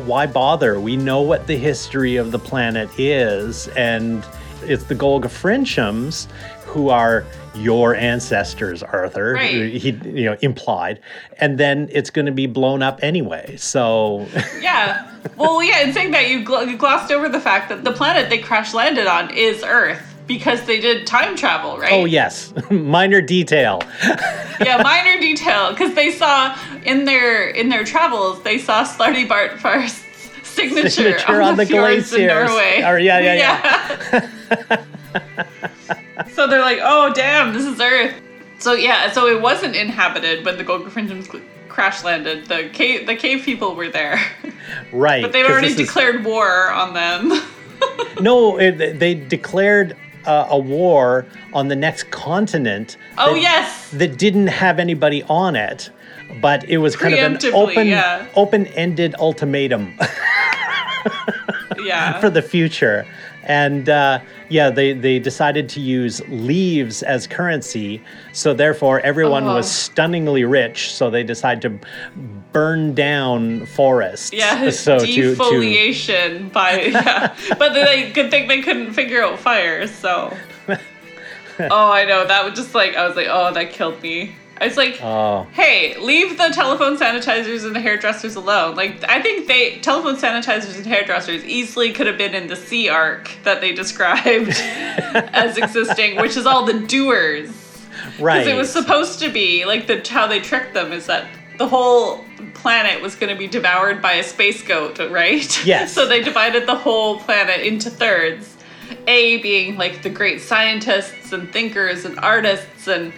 why bother? We know what the history of the planet is, and it's the Golga who are your ancestors, Arthur. Right. He, you know, implied, and then it's going to be blown up anyway. So, Yeah. Well, yeah, in saying that, you, gl- you glossed over the fact that the planet they crash landed on is Earth because they did time travel, right? oh yes, minor detail. yeah, minor detail because they saw in their in their travels they saw Slartibartfast's signature, Signature on, on the, the glaciers. Norway. Or, yeah, yeah, yeah. so they're like, oh damn, this is Earth. So yeah, so it wasn't inhabited when the cl- crash landed. The cave the cave people were there, Right. but they'd 'cause already this is- declared war on them. No, it, they declared uh, a war on the next continent. oh that- yes. that didn't have anybody on it, but it was kind of an open, yeah. open-ended ultimatum Yeah. for the future. And uh, yeah, they, they decided to use leaves as currency, so therefore everyone Oh. was stunningly rich. So they decided to burn down forests. Yeah, so to, to defoliation by yeah, but they good thing they couldn't figure out fire. So, oh, I know that would just like I was like, oh, that killed me. I was like, Oh. hey, leave the telephone sanitizers and the hairdressers alone. Like, I think they telephone sanitizers and hairdressers easily could have been in the sea arc that they described as existing, which is all the doers. right. Because it was supposed to be like the how they tricked them is that the whole planet was going to be devoured by a space goat, right? Yes. so they divided the whole planet into thirds. A being like the great scientists and thinkers and artists and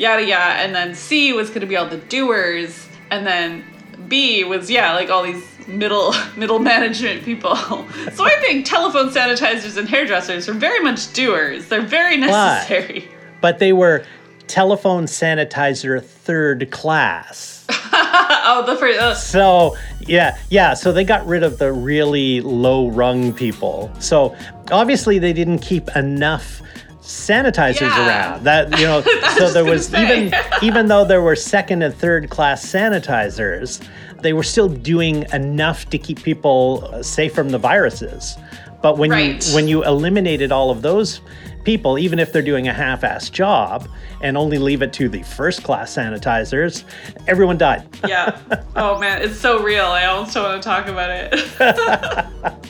yada yada, and then C was going to be all the doers, and then B was yeah like all these middle middle management people. so I think telephone sanitizers and hairdressers are very much doers. They're very necessary. but they were telephone sanitizer third class. oh, the first. Uh, So yeah, yeah. So they got rid of the really low rung people. So obviously they didn't keep enough sanitizers Yeah. around. That you know, so there was say. even even though there were second and third class sanitizers, they were still doing enough to keep people uh, safe from the viruses. But when Right. you when you eliminated all of those people, even if they're doing a half assed job, and only leave it to the first class sanitizers, everyone died. Yeah. Oh man, it's so real. I also want to talk about it.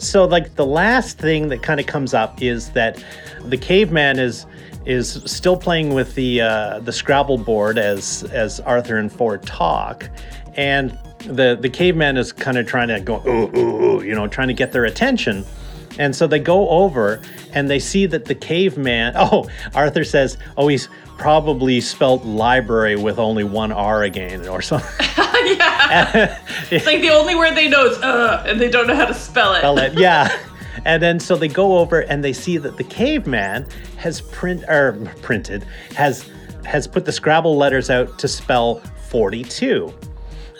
So like the last thing that kind of comes up is that the caveman is is still playing with the uh, the Scrabble board as as Arthur and Ford talk, and the the caveman is kind of trying to go ooh ooh ooh, you know, trying to get their attention. And so they go over and they see that the caveman. Oh, Arthur says, "Oh, he's probably spelt library with only one R again, or something." yeah. It's like the only word they know is uh, and they don't know how to spell it. spell it. Yeah. And then so they go over and they see that the caveman has print or printed has has put the Scrabble letters out to spell 42.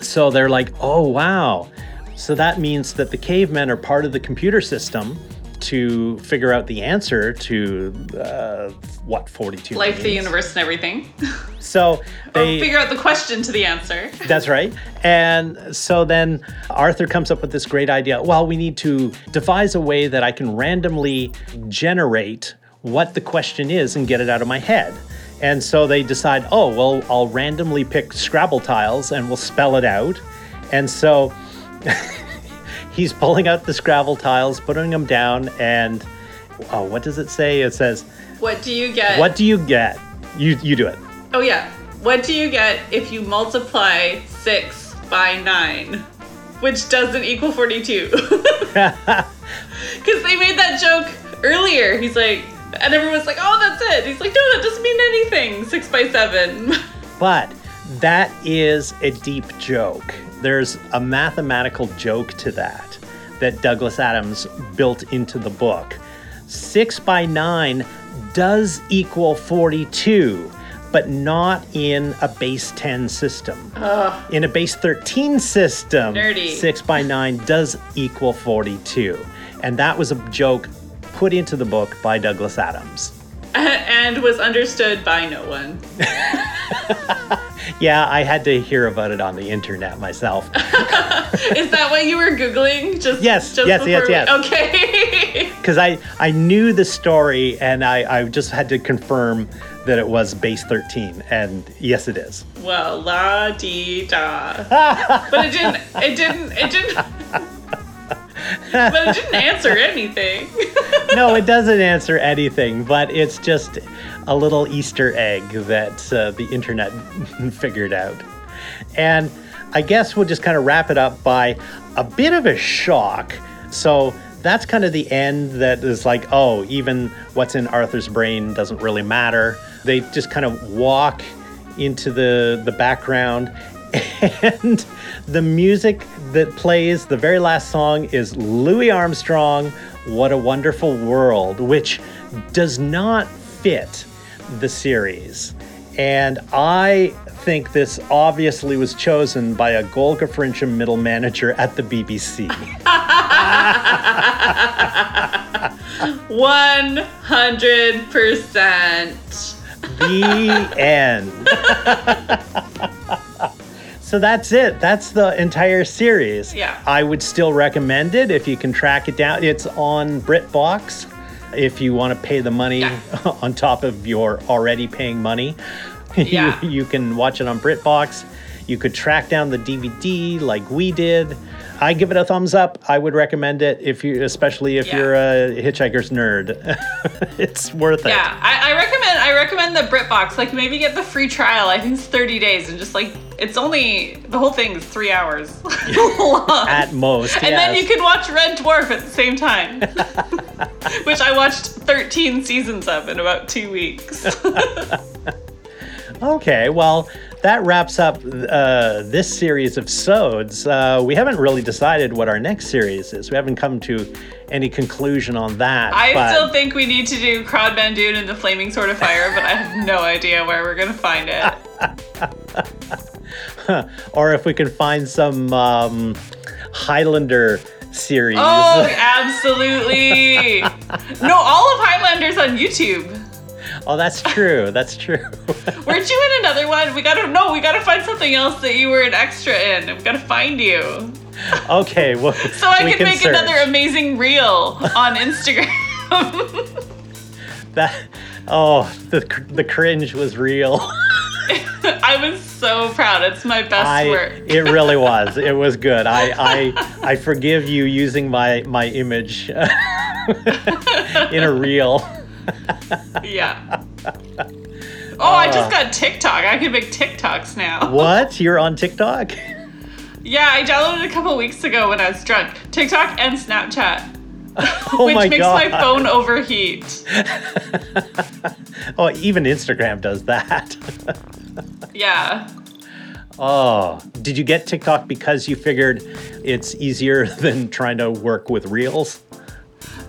So they're like, "Oh wow." So that means that the cavemen are part of the computer system to figure out the answer to uh, what 42 Life, the universe, and everything. So or they figure out the question to the answer. that's right. And so then Arthur comes up with this great idea. Well, we need to devise a way that I can randomly generate what the question is and get it out of my head. And so they decide, oh, well, I'll randomly pick Scrabble tiles and we'll spell it out. And so he's pulling out the Scrabble tiles, putting them down, and oh, what does it say? It says, What do you get? What do you get? You, you do it. Oh yeah. What do you get if you multiply six by nine, which doesn't equal forty-two? Because they made that joke earlier. He's like, and everyone's like, "Oh, that's it." He's like, "No, that doesn't mean anything. Six by seven. But that is a deep joke. There's a mathematical joke to that that Douglas Adams built into the book. Six by nine does equal 42, but not in a base 10 system. In a base 13 system, Nerdy. six by nine does equal 42. And that was a joke put into the book by Douglas Adams. and was understood by no one. Yeah, I had to hear about it on the internet myself. Is that what you were googling? Just Yes, just yes, yes, before we- yes. Okay. because I, I knew the story and I, I just had to confirm that it was base 13 and yes it is well, la dee da. but it didn't. It didn't. It didn't. but it didn't answer anything. no it doesn't answer anything but it's just a little easter egg that uh, the internet figured out. And i guess we'll just kind of wrap it up by a bit of a shock. So that's kind of the end that is like oh even what's in arthur's brain doesn't really matter. They just kind of walk into the the background and the music that plays the very last song is louis armstrong what a wonderful world which does not fit the series and i think this obviously was chosen by a Golgafrincham middle manager at the bbc One hundred percent. the end. so that's it. That's the entire series. Yeah. I would still recommend it if you can track it down. It's on BritBox if you want to pay the money Yeah. on top of your already paying money. Yeah. you, you can watch it on BritBox. You could track down the DVD like we did. I give it a thumbs up. I would recommend it if you, especially if Yeah. you're a Hitchhiker's nerd. it's worth it. Yeah, I, I recommend. I recommend the BritBox. Like maybe get the free trial. I think it's thirty days, and just like it's only the whole thing is three hours long. At most, and then you can watch Red Dwarf at the same time, which I watched 13 seasons of in about two weeks. Okay, well, that wraps up uh, this series of sods. Uh, we haven't really decided what our next series is. We haven't come to any conclusion on that. I but- still think we need to do Crowd Bandoon and the Flaming Sword of Fire, but I have no idea where we're gonna find it. or if we can find some um, Highlander series. Oh, absolutely! No, all of Highlander's on YouTube. Oh, that's true. That's true. Weren't you in another one? We gotta no, we gotta find something else that you were an extra in. We gotta find you. okay, well, So I we can, make search. another amazing reel on Instagram. that oh the the cringe was real. I was so proud. It's my best I work. it really was. It was good. I I I forgive you using my my image in a reel. Yeah. Oh, I just uh. got TikTok. I can make TikToks now. What? You're on TikTok? Yeah, I downloaded it a couple weeks ago when I was drunk. TikTok and Snapchat. Oh which my makes god. my phone overheat. Oh, even Instagram does that. Yeah. Oh, did you get TikTok because you figured it's easier than trying to work with Reels?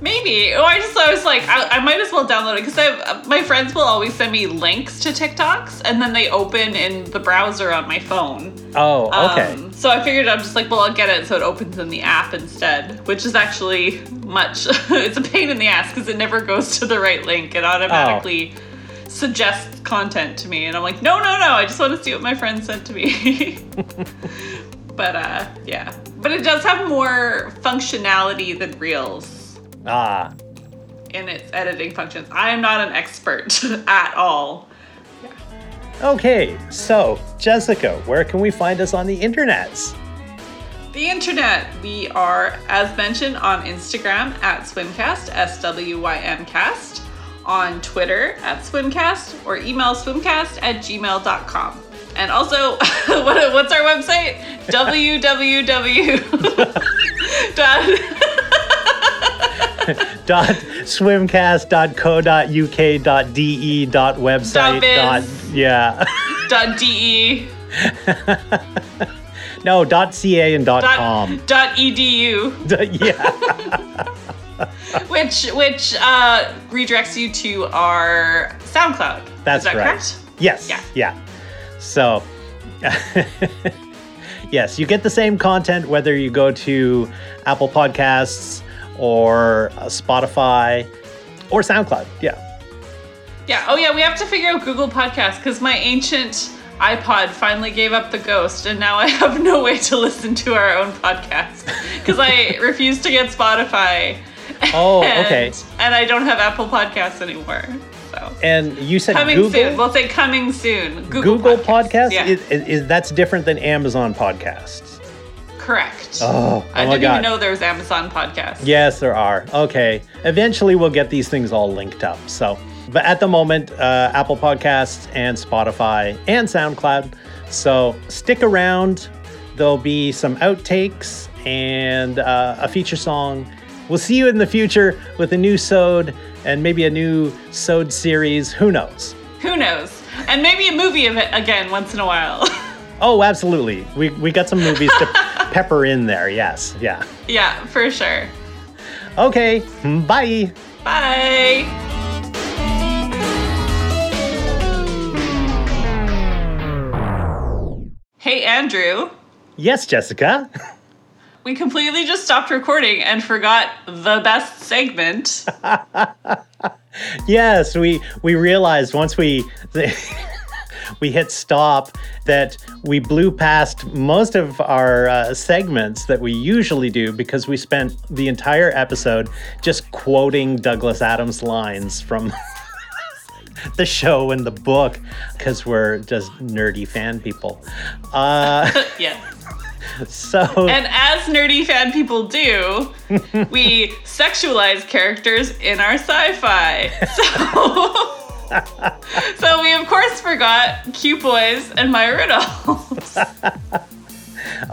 Maybe. Oh, I just I was like, I, I might as well download it because my friends will always send me links to TikToks and then they open in the browser on my phone. Oh, okay. Um, so I figured I'm just like, well, I'll get it so it opens in the app instead, which is actually much. it's a pain in the ass because it never goes to the right link. It automatically suggests content to me, and I'm like, no, no, no. I just want to see what my friend sent to me. but uh, yeah, but it does have more functionality than Reels ah, in its editing functions. I am not an expert at all. okay. So, Jessica, where can we find us on the internets? The internet. We are, as mentioned, on Instagram at Swimcast, S W Y M cast, on Twitter at Swimcast, or email swimcast at gmail.com. And also, what, what's our website? www. Dot- dot swimcast.co.uk dot de dot website dot yeah. Dot de no dot ca and dot, dot, com. dot edu yeah. Which which uh, redirects you to our SoundCloud. that's Is that right. correct? yes Yeah. yeah. So yes you get the same content whether you go to apple podcasts or uh, spotify or soundcloud yeah Yeah. Oh, yeah. We have to figure out Google Podcasts because my ancient iPod finally gave up the ghost, and now I have no way to listen to our own podcast because I refuse to get Spotify. Oh, and, okay. And I don't have Apple Podcasts anymore. So and you said coming google soon. We'll say coming soon. Google, Google Podcasts. Podcast Yeah. is, is, is that's different than Amazon Podcasts. Correct. Oh, I oh my didn't even know there was Amazon Podcasts. Yes, there are. Okay, eventually we'll get these things all linked up. So, but at the moment, uh, Apple Podcasts and Spotify and SoundCloud. So stick around. There'll be some outtakes and uh, a feature song. We'll see you in the future with a new Sode and maybe a new Sode series. Who knows? Who knows? And maybe a movie of it again once in a while. Oh, absolutely. We we got some movies to pepper in there. Yes, yeah. yeah, for sure. Okay, bye. Bye. Hey, Andrew. Yes, Jessica. We completely just stopped recording and forgot the best segment. yes, we we realized once we we hit stop that we blew past most of our uh, segments that we usually do because we spent the entire episode just quoting Douglas Adams lines from the show and the book because we're just nerdy fan people. Uh, yeah. so And as nerdy fan people do, we sexualize characters in our sci-fi. So, so we of course forgot Cute Boys and Maya Rudolphs.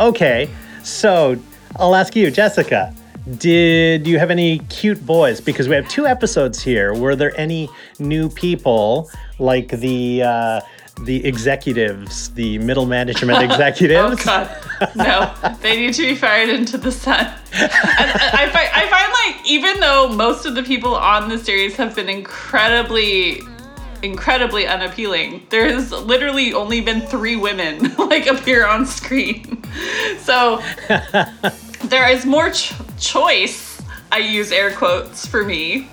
Okay, so I'll ask you, Jessica. Did you have any cute boys? Because we have two episodes here. Were there any new people, like the uh, the executives, the middle management executives? Oh executives? God, no! They need to be fired into the sun. And I, find, I find like even though most of the people on the series have been incredibly, incredibly unappealing, there has literally only been three women like appear on screen. So there is more ch- choice. I use air quotes for me,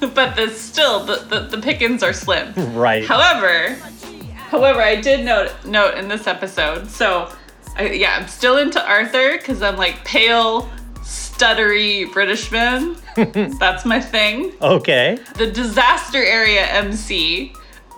but the, still the, the the pickings are slim. right. However, however, I did note note in this episode. So, I, yeah, I'm still into Arthur because I'm like pale, stuttery British men. That's my thing. Okay. The disaster area MC,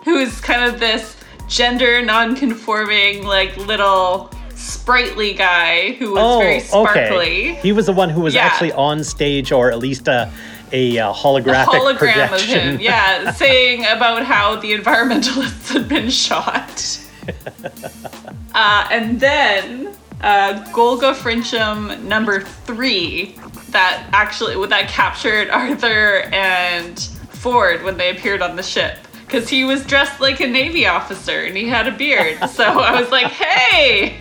who is kind of this gender non-conforming, like little sprightly guy who was very sparkly. Oh, okay. He was the one who was Yeah. actually on stage, or at least a a, uh holographic hologram projection. of him, yeah, saying about how the environmentalists had been shot. uh, and then uh, Golgafrincham number three, that actually that captured Arthur and Ford when they appeared on the ship. Because he was dressed like a Navy officer and he had a beard. So I was like, hey,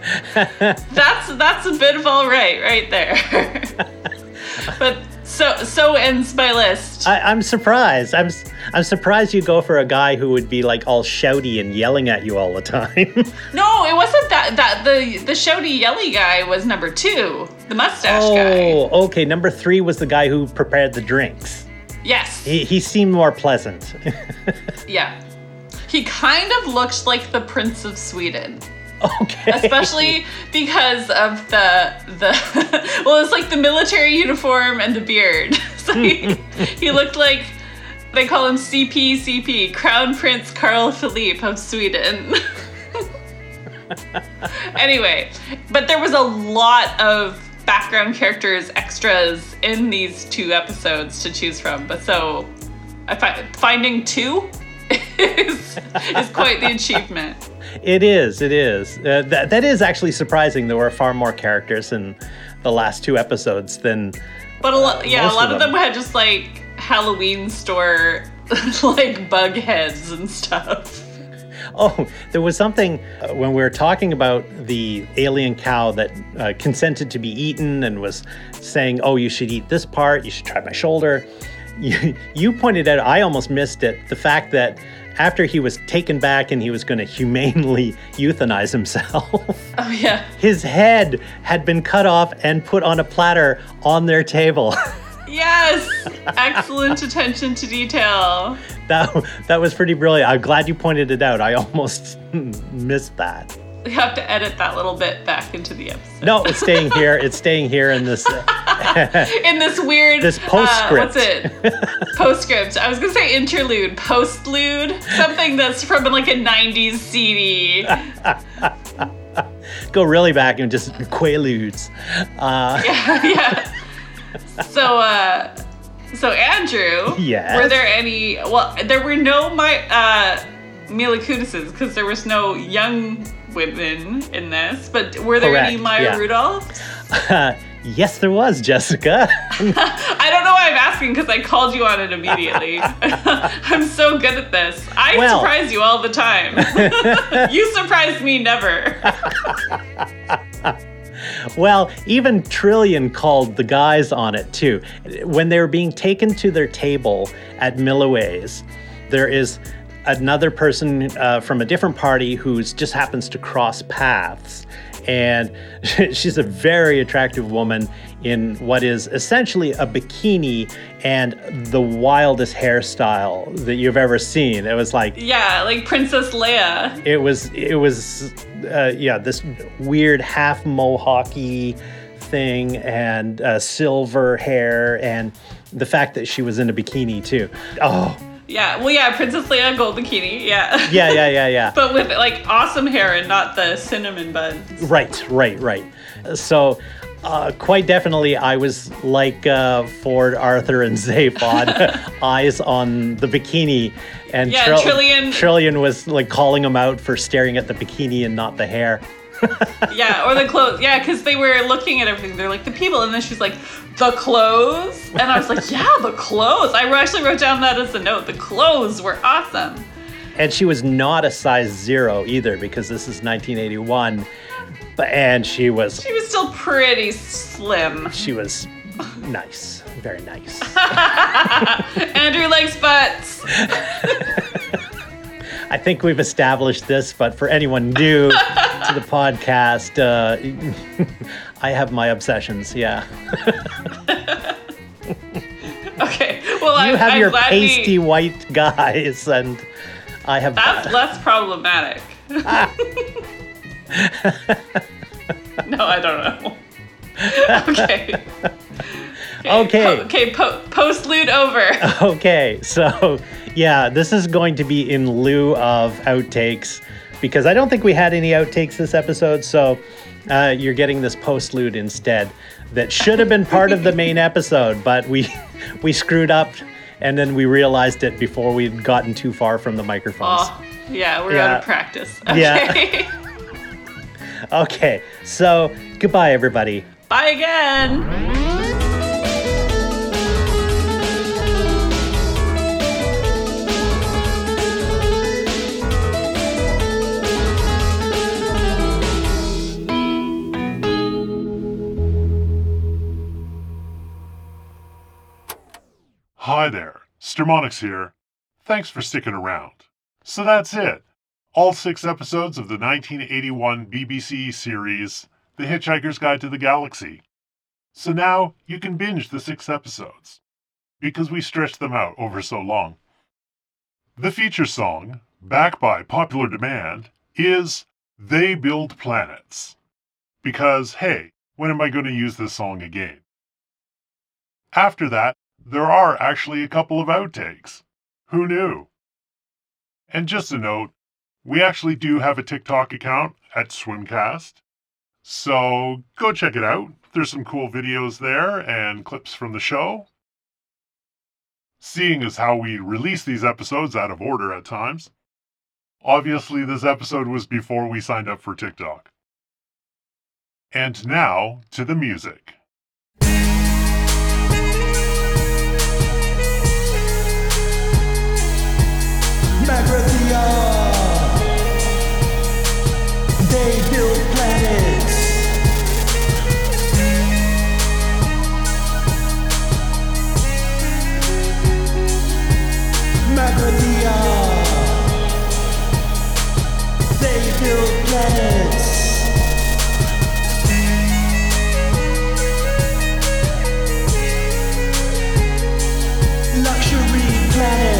that's that's a bit of all right right there. but so so ends my list. I, I'm surprised. I'm I'm surprised you go for a guy who would be like all shouty and yelling at you all the time. No, it wasn't that. That the the shouty yelly guy was number two, the mustache oh, guy. oh, okay. Number three was the guy who prepared the drinks. Yes, He, he seemed more pleasant. yeah. He kind of looked like the Prince of Sweden, okay. especially because of the the. well, it's like the military uniform and the beard. so he, he looked like they call him CP CP, Crown Prince Carl Philip of Sweden. anyway, but there was a lot of background characters, extras in these two episodes to choose from. But so, I fi- finding two is, is quite the achievement. It is. It is. Uh, that that is actually surprising. There were far more characters in the last two episodes than. But a lot, yeah, a lot of of them them. had just like Halloween store like bug heads and stuff. Oh, there was something uh, when we were talking about the alien cow that uh, consented to be eaten and was saying, "Oh, you should eat this part. You should try my shoulder." You, you pointed out, I almost missed it, the fact that after he was taken back and he was going to humanely euthanize himself, Oh yeah, his head had been cut off and put on a platter on their table. yes, excellent attention to detail. that that was pretty brilliant. I'm glad you pointed it out. I almost missed that. We have to edit that little bit back into the episode. No, it's staying here. It's staying here in this. in this weird This uh, postscript. what's it? postscript. I was gonna say interlude, postlude, something that's from like a '90s CD. Go really back and just quaaludes. Uh, yeah. So, uh, so Andrew, Yes? were there any? Well, there were no my uh, Mila Kunises because there was no young women in this. But were there any Maya yeah. Rudolphs? yes, there was Jessica. I don't know why I'm asking because I called you on it immediately. I'm so good at this. I Well- surprise you all the time. you surprise me never. well, even Trillian called the guys on it too. When they were being taken to their table at Milliway's, there is another person uh, from a different party who just happens to cross paths. And she's a very attractive woman in what is essentially a bikini and the wildest hairstyle that you've ever seen. It was like Yeah, like Princess Leia. it was it was uh, yeah this weird half mohawky thing and uh, silver hair and the fact that she was in a bikini too oh Yeah, well, yeah, Princess Leia gold bikini. Yeah. yeah yeah yeah yeah but with like awesome hair and not the cinnamon buns. right right right so uh, quite definitely, I was like uh, Ford, Arthur, and Zaphod, eyes on the bikini, and Yeah, Trillian- Trillian was like calling him out for staring at the bikini and not the hair. Yeah, or the clothes. Yeah, because they were looking at everything. They're like the people, and then she's like the clothes, and I was like, yeah, the clothes. I actually wrote down that as a note. The clothes were awesome. And she was not a size zero either because this is 1981. But and she was She was still pretty slim. she was nice, very nice. Andrew likes butts. I think we've established this, but for anyone new to the podcast, uh, I have my obsessions. Yeah, Okay, well, you I, have I'm your pasty we. white guys, and I have That's less problematic. no, I don't know. okay. Okay. Po- okay. Po- post loot over. Okay, so yeah, this is going to be in lieu of outtakes because I don't think we had any outtakes this episode. So uh, you're getting this postlude instead that should have been part of the main episode, but we we screwed up and then we realized it before we'd gotten too far from the microphones. Oh, yeah, we're Yeah. out of practice. Yeah. Okay. Okay, so goodbye, everybody. Bye again. Stermonix here. Thanks for sticking around. So that's it. All six episodes of the 1981 BBC series, The Hitchhiker's Guide to the Galaxy. So now you can binge the six episodes, because we stretched them out over so long. The feature song, backed by popular demand, is They Build Planets. Because, hey, when am I going to use this song again? After that, there are actually a couple of outtakes. Who knew? And just a note, we actually do have a TikTok account at Swimcast. So go check it out. There's some cool videos there and clips from the show. Seeing as how we release these episodes out of order at times, obviously this episode was before we signed up for TikTok. And now to the music. Magrathea. They build planets. Magrathea. They build planets. Luxury planets.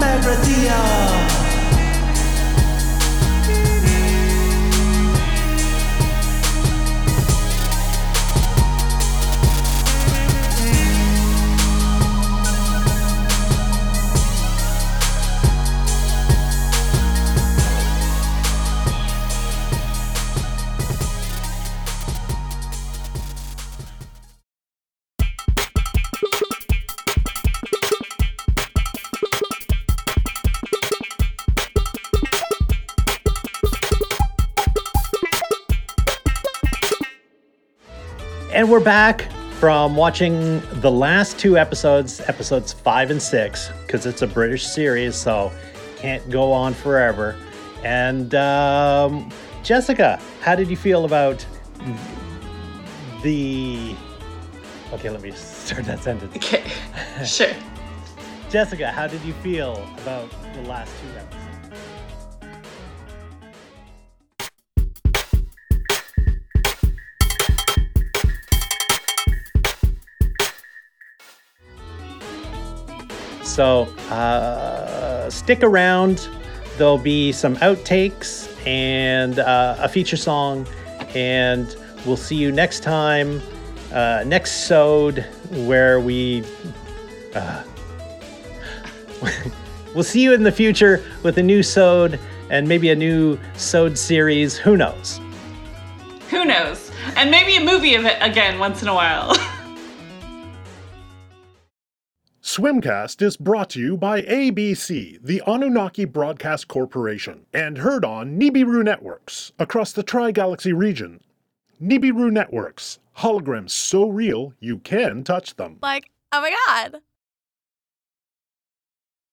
Magrathea. We're back from watching the last two episodes, episodes five and six, because it's a British series, so can't go on forever. And um, Jessica, how did you feel about the. Okay, let me start that sentence. Okay, sure. Jessica, how did you feel about the last two episodes? So uh, stick around. There'll be some outtakes and uh, a feature song, and we'll see you next time, uh, next sode, where we. Uh, we'll see you in the future with a new sode and maybe a new sode series. Who knows? Who knows? And maybe a movie of it again once in a while. Swimcast is brought to you by ABC, the Anunnaki Broadcast Corporation, and heard on Nibiru Networks across the Tri Galaxy region. Nibiru Networks, holograms so real you can touch them. Like, oh my god.